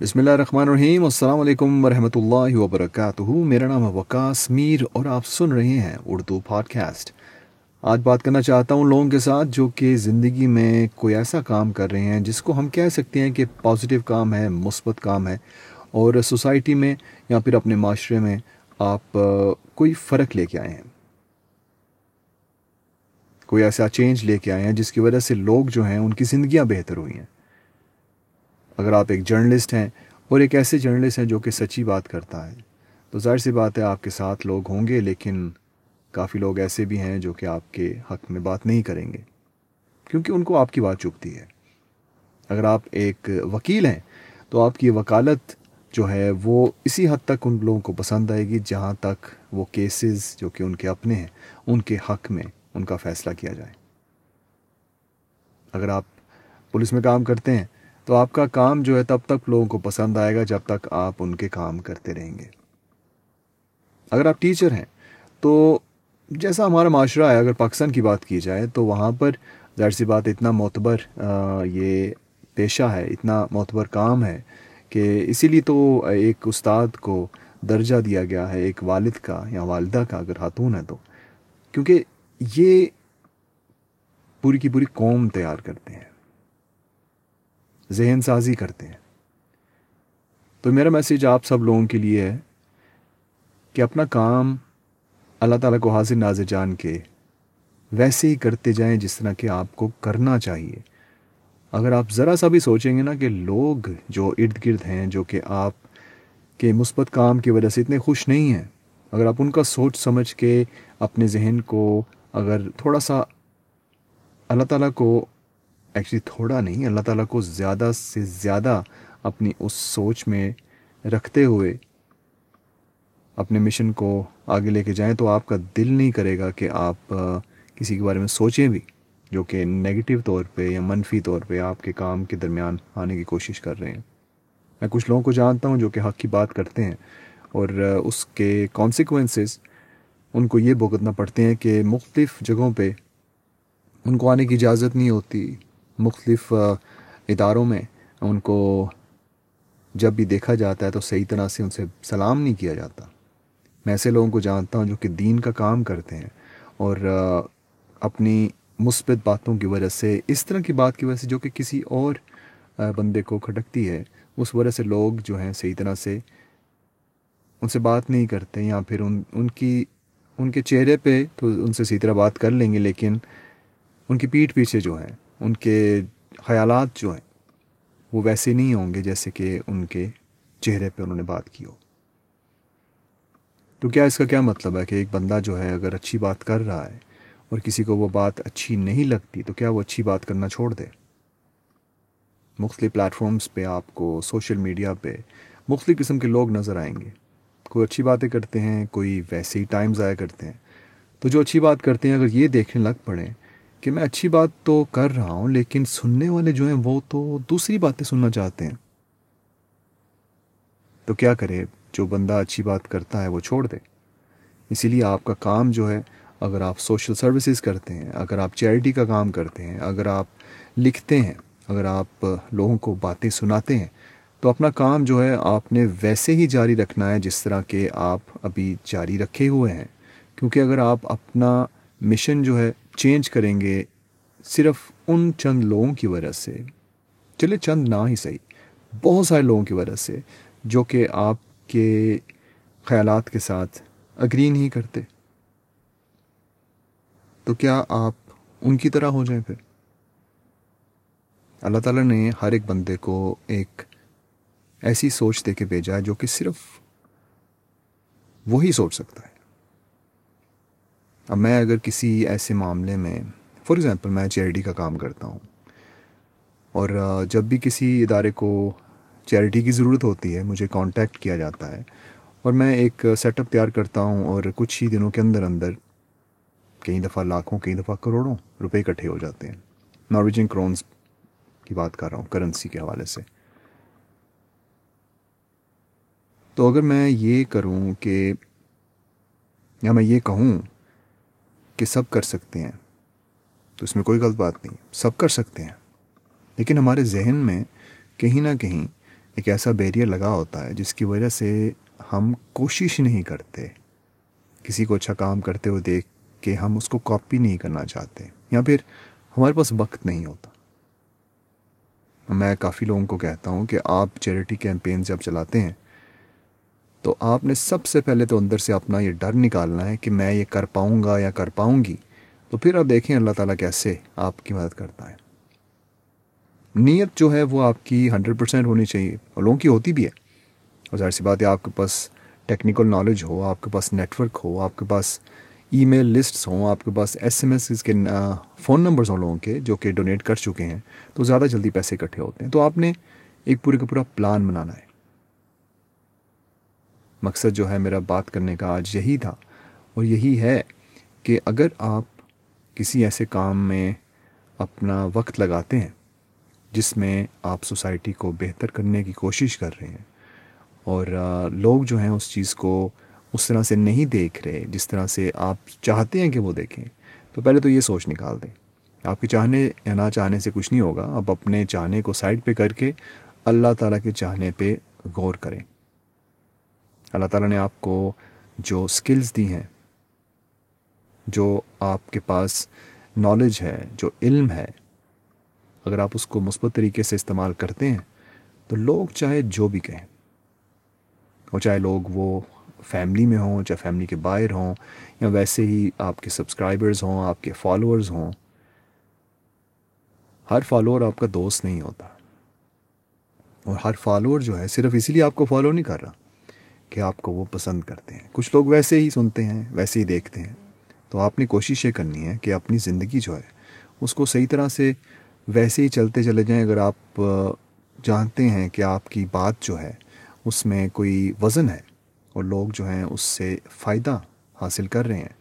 بسم اللہ الرحمن الرحیم، السلام علیکم ورحمۃ اللہ وبرکاتہ۔ میرا نام ہے وکاس میر اور آپ سن رہے ہیں اردو پوڈ کاسٹ آج بات کرنا چاہتا ہوں لوگوں کے ساتھ جو کہ زندگی میں کوئی ایسا کام کر رہے ہیں جس کو ہم کہہ سکتے ہیں کہ پازیٹیو کام ہے، مثبت کام ہے۔ اور سوسائٹی میں یا پھر اپنے معاشرے میں آپ کوئی فرق لے کے آئے ہیں۔ کوئی ایسا چینج لے کے آئے ہیں جس کی وجہ سے لوگ جو ہیں ان کی زندگیاں بہتر ہوئی ہیں۔ اگر آپ ایک جرنلسٹ ہیں اور ایک ایسے جرنلسٹ ہیں جو کہ سچی بات کرتا ہے، تو ظاہر سی بات ہے آپ کے ساتھ لوگ ہوں گے، لیکن کافی لوگ ایسے بھی ہیں جو کہ آپ کے حق میں بات نہیں کریں گے، کیونکہ ان کو آپ کی بات چپتی ہے۔ اگر آپ ایک وکیل ہیں، تو آپ کی وکالت جو ہے وہ اسی حد تک ان لوگوں کو پسند آئے گی جہاں تک وہ کیسز جو کہ ان کے اپنے ہیں، ان کے حق میں ان کا فیصلہ کیا جائے۔ اگر آپ پولیس میں کام کرتے ہیں تو آپ کا کام جو ہے تب تک لوگوں کو پسند آئے گا جب تک آپ ان کے کام کرتے رہیں گے۔ اگر آپ ٹیچر ہیں، تو جیسا ہمارا معاشرہ ہے، اگر پاکستان کی بات کی جائے، تو وہاں پر ظاہر سی بات اتنا معتبر یہ پیشہ ہے، اتنا معتبر کام ہے کہ اسی لیے تو ایک استاد کو درجہ دیا گیا ہے، ایک والد کا یا والدہ کا اگر خاتون ہے تو۔ کیونکہ یہ پوری کی پوری قوم تیار کرتے ہیں۔ ذہن سازی کرتے ہیں۔ تو میرا میسیج آپ سب لوگوں کے لیے ہے کہ اپنا کام اللہ تعالیٰ کو حاضر نازر جان کے ویسے ہی کرتے جائیں جس طرح کہ آپ کو کرنا چاہیے۔ اگر آپ ذرا سا بھی سوچیں گے نا کہ لوگ جو ارد گرد ہیں، جو کہ آپ کے مثبت کام کی وجہ سے اتنے خوش نہیں ہیں، اگر آپ ان کا سوچ سمجھ کے اپنے ذہن کو اگر تھوڑا سا اللہ تعالیٰ کو ایکچولی تھوڑا نہیں، اللہ تعالیٰ کو زیادہ سے زیادہ اپنی اس سوچ میں رکھتے ہوئے اپنے مشن کو آگے لے کے جائیں تو آپ کا دل نہیں کرے گا کہ آپ کسی کے بارے میں سوچیں بھی، جو کہ نگیٹو طور پہ یا منفی طور پہ آپ کے کام کے درمیان آنے کی کوشش کر رہے ہیں۔ میں کچھ لوگوں کو جانتا ہوں جو کہ حق کی بات کرتے ہیں اور اس کے کانسیکوینسز ان کو یہ بھگتنا پڑتے ہیں کہ مختلف جگہوں پہ ان کو آنے کی اجازت نہیں ہوتی۔ مختلف اداروں میں ان کو جب بھی دیکھا جاتا ہے تو صحیح طرح سے ان سے سلام نہیں کیا جاتا۔ میں ایسے لوگوں کو جانتا ہوں جو کہ دین کا کام کرتے ہیں اور اپنی مثبت باتوں کی وجہ سے، اس طرح کی بات کی وجہ سے جو کہ کسی اور بندے کو کھٹکتی ہے، اس وجہ سے لوگ جو ہیں صحیح طرح سے ان سے بات نہیں کرتے یا پھر ان ان کی، ان کے چہرے پہ تو ان سے صحیح طرح بات کر لیں گے، لیکن ان کی پیٹھ پیچھے جو ہیں ان کے خیالات جو ہیں، وہ ویسے نہیں ہوں گے جیسے کہ ان کے چہرے پہ انہوں نے بات کی ہو۔ تو کیا اس کا کیا مطلب ہے کہ ایک بندہ جو ہے اگر اچھی بات کر رہا ہے اور کسی کو وہ بات اچھی نہیں لگتی، تو کیا وہ اچھی بات کرنا چھوڑ دے؟ مختلف پلیٹفارمس پہ، آپ کو سوشل میڈیا پہ مختلف قسم کے لوگ نظر آئیں گے۔ کوئی اچھی باتیں کرتے ہیں، کوئی ویسے ہی ٹائم ضائع کرتے ہیں۔ تو جو اچھی بات کرتے ہیں، اگر یہ دیکھنے لگ پڑیں کہ میں اچھی بات تو کر رہا ہوں، لیکن سننے والے جو ہیں وہ تو دوسری باتیں سننا چاہتے ہیں۔ تو کیا کرے، جو بندہ اچھی بات کرتا ہے وہ چھوڑ دے۔ اسی لیے آپ کا کام جو ہے، اگر آپ سوشل سروسز کرتے ہیں، اگر آپ چیریٹی کا کام کرتے ہیں، اگر آپ لکھتے ہیں، اگر آپ لوگوں کو باتیں سناتے ہیں، تو اپنا کام جو ہے، آپ نے ویسے ہی جاری رکھنا ہے جس طرح کہ آپ ابھی جاری رکھے ہوئے ہیں۔ کیونکہ اگر آپ اپنا مشن جو ہے چینج کریں گے صرف ان چند لوگوں کی وجہ سے چلے چند نہ ہی صحیح بہت سارے لوگوں کی وجہ سے جو کہ آپ کے خیالات کے ساتھ اگری نہیں کرتے تو کیا آپ ان کی طرح ہو جائیں پھر اللہ تعالیٰ نے ہر ایک بندے کو ایک ایسی سوچ دے کے بھیجا ہے جو کہ صرف وہی سوچ سکتا ہے اب میں اگر کسی ایسے معاملے میں فار ایگزامپل میں چیریٹی کا کام کرتا ہوں، اور جب بھی کسی ادارے کو چیریٹی کی ضرورت ہوتی ہے، مجھے کانٹیکٹ کیا جاتا ہے، اور میں ایک سیٹ اپ تیار کرتا ہوں، اور کچھ ہی دنوں کے اندر اندر کئی دفعہ لاکھوں، کئی دفعہ کروڑوں روپے اکٹھے ہو جاتے ہیں۔ نارویجن کرونس کی بات کر رہا ہوں کرنسی کے حوالے سے۔ تو اگر میں یہ کروں کہ، یا میں یہ کہوں کہ سب کر سکتے ہیں۔ تو اس میں کوئی غلط بات نہیں، سب کر سکتے ہیں۔ لیکن ہمارے ذہن میں کہیں نہ کہیں ایک ایسا بیریئر لگا ہوتا ہے جس کی وجہ سے ہم کوشش نہیں کرتے، کسی کو اچھا کام کرتے ہوئے دیکھ کے ہم اس کو کاپی نہیں کرنا چاہتے یا پھر ہمارے پاس وقت نہیں ہوتا۔ میں کافی لوگوں کو کہتا ہوں کہ آپ چیریٹی کیمپین جب چلاتے ہیں تو آپ نے سب سے پہلے تو اندر سے اپنا یہ ڈر نکالنا ہے کہ میں یہ کر پاؤں گا یا کر پاؤں گی۔ تو پھر آپ دیکھیں اللہ تعالیٰ کیسے آپ کی مدد کرتا ہے۔ نیت جو ہے وہ آپ کی ہنڈریڈ پرسینٹ ہونی چاہیے، اور لوگوں کی ہوتی بھی ہے۔ اور ظاہر سی بات ہے، آپ کے پاس ٹیکنیکل نالج ہو، آپ کے پاس نیٹ ورک ہو، آپ کے پاس ای میل لسٹس ہوں، آپ کے پاس ایس ایم ایس کے فون نمبرز ہوں لوگوں کے جو کہ ڈونیٹ کر چکے ہیں، تو زیادہ جلدی پیسے اکٹھے ہوتے ہیں۔ تو آپ نے ایک پورے کا پورا پلان بنانا ہے۔ مقصد جو ہے میرا بات کرنے کا آج یہی تھا۔ اور یہی ہے کہ اگر آپ کسی ایسے کام میں اپنا وقت لگاتے ہیں جس میں آپ سوسائٹی کو بہتر کرنے کی کوشش کر رہے ہیں اور لوگ جو ہیں اس چیز کو اس طرح سے نہیں دیکھ رہے جس طرح سے آپ چاہتے ہیں کہ وہ دیکھیں، تو پہلے تو یہ سوچ نکال دیں۔ آپ کے چاہنے یا نہ چاہنے سے کچھ نہیں ہوگا، آپ اپنے چاہنے کو سائڈ پہ کر کے اللہ تعالیٰ کے چاہنے پہ غور کریں۔ اللہ تعالیٰ نے آپ کو جو سکلز دی ہیں، جو آپ کے پاس نالج ہے، جو علم ہے، اگر آپ اس کو مثبت طریقے سے استعمال کرتے ہیں، تو لوگ چاہے جو بھی کہیں، اور چاہے لوگ وہ فیملی میں ہوں، چاہے فیملی کے باہر ہوں، یا ویسے ہی آپ کے سبسکرائبرز ہوں، آپ کے فالوورز ہوں، ہر فالوور آپ کا دوست نہیں ہوتا، اور ہر فالوور جو ہے صرف اسی لیے آپ کو فالو نہیں کر رہا۔ کہ آپ کو وہ پسند کرتے ہیں۔ کچھ لوگ ویسے ہی سنتے ہیں، ویسے ہی دیکھتے ہیں۔ تو آپ نے کوشش یہ کرنی ہے کہ اپنی زندگی جو ہے، اس کو صحیح طرح سے ویسے ہی چلتے چلے جائیں۔ اگر آپ جانتے ہیں کہ آپ کی بات جو ہے، اس میں کوئی وزن ہے اور لوگ جو ہیں اس سے فائدہ حاصل کر رہے ہیں،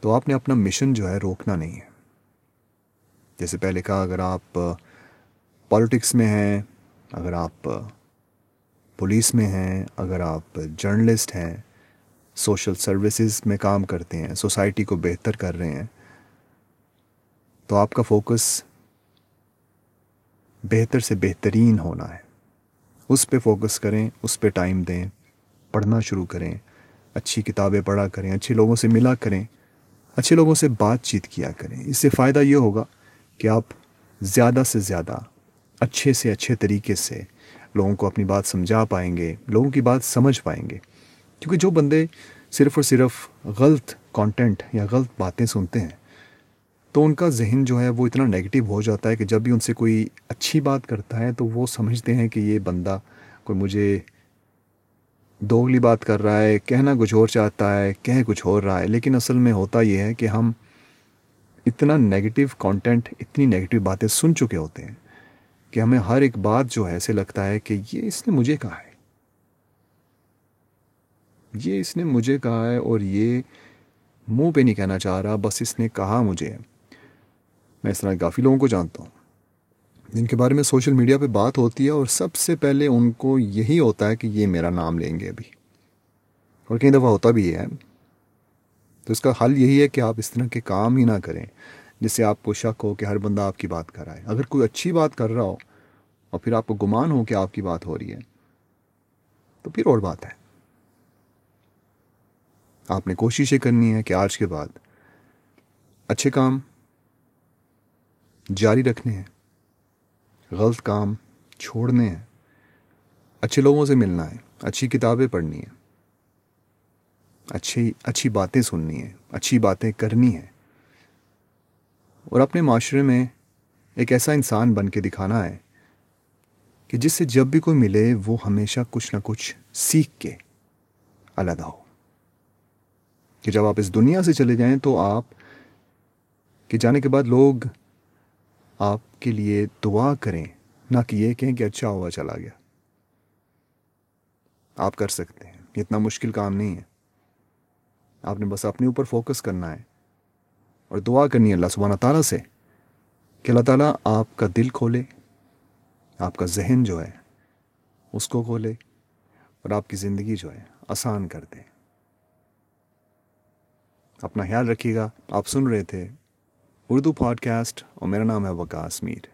تو آپ نے اپنا مشن جو ہے روکنا نہیں ہے۔ جیسے پہلے کہا، اگر آپ پالیٹکس میں ہیں، اگر آپ پولیس میں ہیں، اگر آپ جرنلسٹ ہیں، سوشل سروسز میں کام کرتے ہیں، سوسائٹی کو بہتر کر رہے ہیں، تو آپ کا فوکس بہتر سے بہترین ہونا ہے۔ اس پہ فوکس کریں، اس پہ ٹائم دیں، پڑھنا شروع کریں، اچھی کتابیں پڑھا کریں، اچھے لوگوں سے ملا کریں، اچھے لوگوں سے بات چیت کیا کریں۔ اس سے فائدہ یہ ہوگا کہ آپ زیادہ سے زیادہ اچھے سے اچھے طریقے سے لوگوں کو اپنی بات سمجھا پائیں گے، لوگوں کی بات سمجھ پائیں گے۔ کیونکہ جو بندے صرف اور صرف غلط کانٹینٹ یا غلط باتیں سنتے ہیں، تو ان کا ذہن جو ہے وہ اتنا نگیٹو ہو جاتا ہے کہ جب بھی ان سے کوئی اچھی بات کرتا ہے تو وہ سمجھتے ہیں کہ یہ بندہ کوئی مجھے دوگلی بات کر رہا ہے کہنا کچھ اور چاہتا ہے، کہہ کچھ اور رہا ہے۔ لیکن اصل میں ہوتا یہ ہے کہ ہم اتنا نگیٹو کانٹینٹ اتنی نگیٹو باتیں سن چکے ہوتے ہیں۔ کہ ہمیں ہر ایک بات جو ہے ایسے لگتا ہے کہ یہ اس نے مجھے کہا ہے۔ یہ اس نے مجھے کہا ہے اور یہ منہ پہ نہیں کہنا چاہ رہا، بس اس نے کہا مجھے۔ میں اس طرح کافی لوگوں کو جانتا ہوں۔ جن کے بارے میں سوشل میڈیا پہ بات ہوتی ہے اور سب سے پہلے ان کو یہی ہوتا ہے کہ یہ میرا نام لیں گے ابھی۔ اور کئی دفعہ ہوتا بھی ہے۔ تو اس کا حل یہی ہے کہ آپ اس طرح کے کام ہی نہ کریں۔ جس سے آپ کو شک ہو کہ ہر بندہ آپ کی بات کر رہا ہے۔ اگر کوئی اچھی بات کر رہا ہو اور پھر آپ کو گمان ہو کہ آپ کی بات ہو رہی ہے، تو پھر اور بات ہے۔ آپ نے کوشش یہ کرنی ہے کہ آج کے بعد اچھے کام جاری رکھنے ہیں، غلط کام چھوڑنے ہیں، اچھے لوگوں سے ملنا ہے، اچھی کتابیں پڑھنی ہیں، اچھی اچھی باتیں سننی ہیں، اچھی باتیں کرنی ہیں۔ اور اپنے معاشرے میں ایک ایسا انسان بن کے دکھانا ہے کہ جس سے جب بھی کوئی ملے وہ ہمیشہ کچھ نہ کچھ سیکھ کے علیحدہ ہو۔ کہ جب آپ اس دنیا سے چلے جائیں تو آپ کے جانے کے بعد لوگ آپ کے لیے دعا کریں، نہ کہ یہ کہیں کہ اچھا ہوا چلا گیا۔ آپ کر سکتے ہیں اتنا مشکل کام نہیں ہے۔ آپ نے بس اپنے اوپر فوکس کرنا ہے۔ اور دعا کرنی ہے اللہ سبحانہ تعالیٰ سے کہ اللہ تعالیٰ آپ کا دل کھولے، آپ کا ذہن جو ہے اس کو کھولے اور آپ کی زندگی جو ہے آسان کر دے۔ اپنا خیال رکھیے گا، آپ سن رہے تھے اردو پوڈ کاسٹ اور میرا نام ہے وکاس میر۔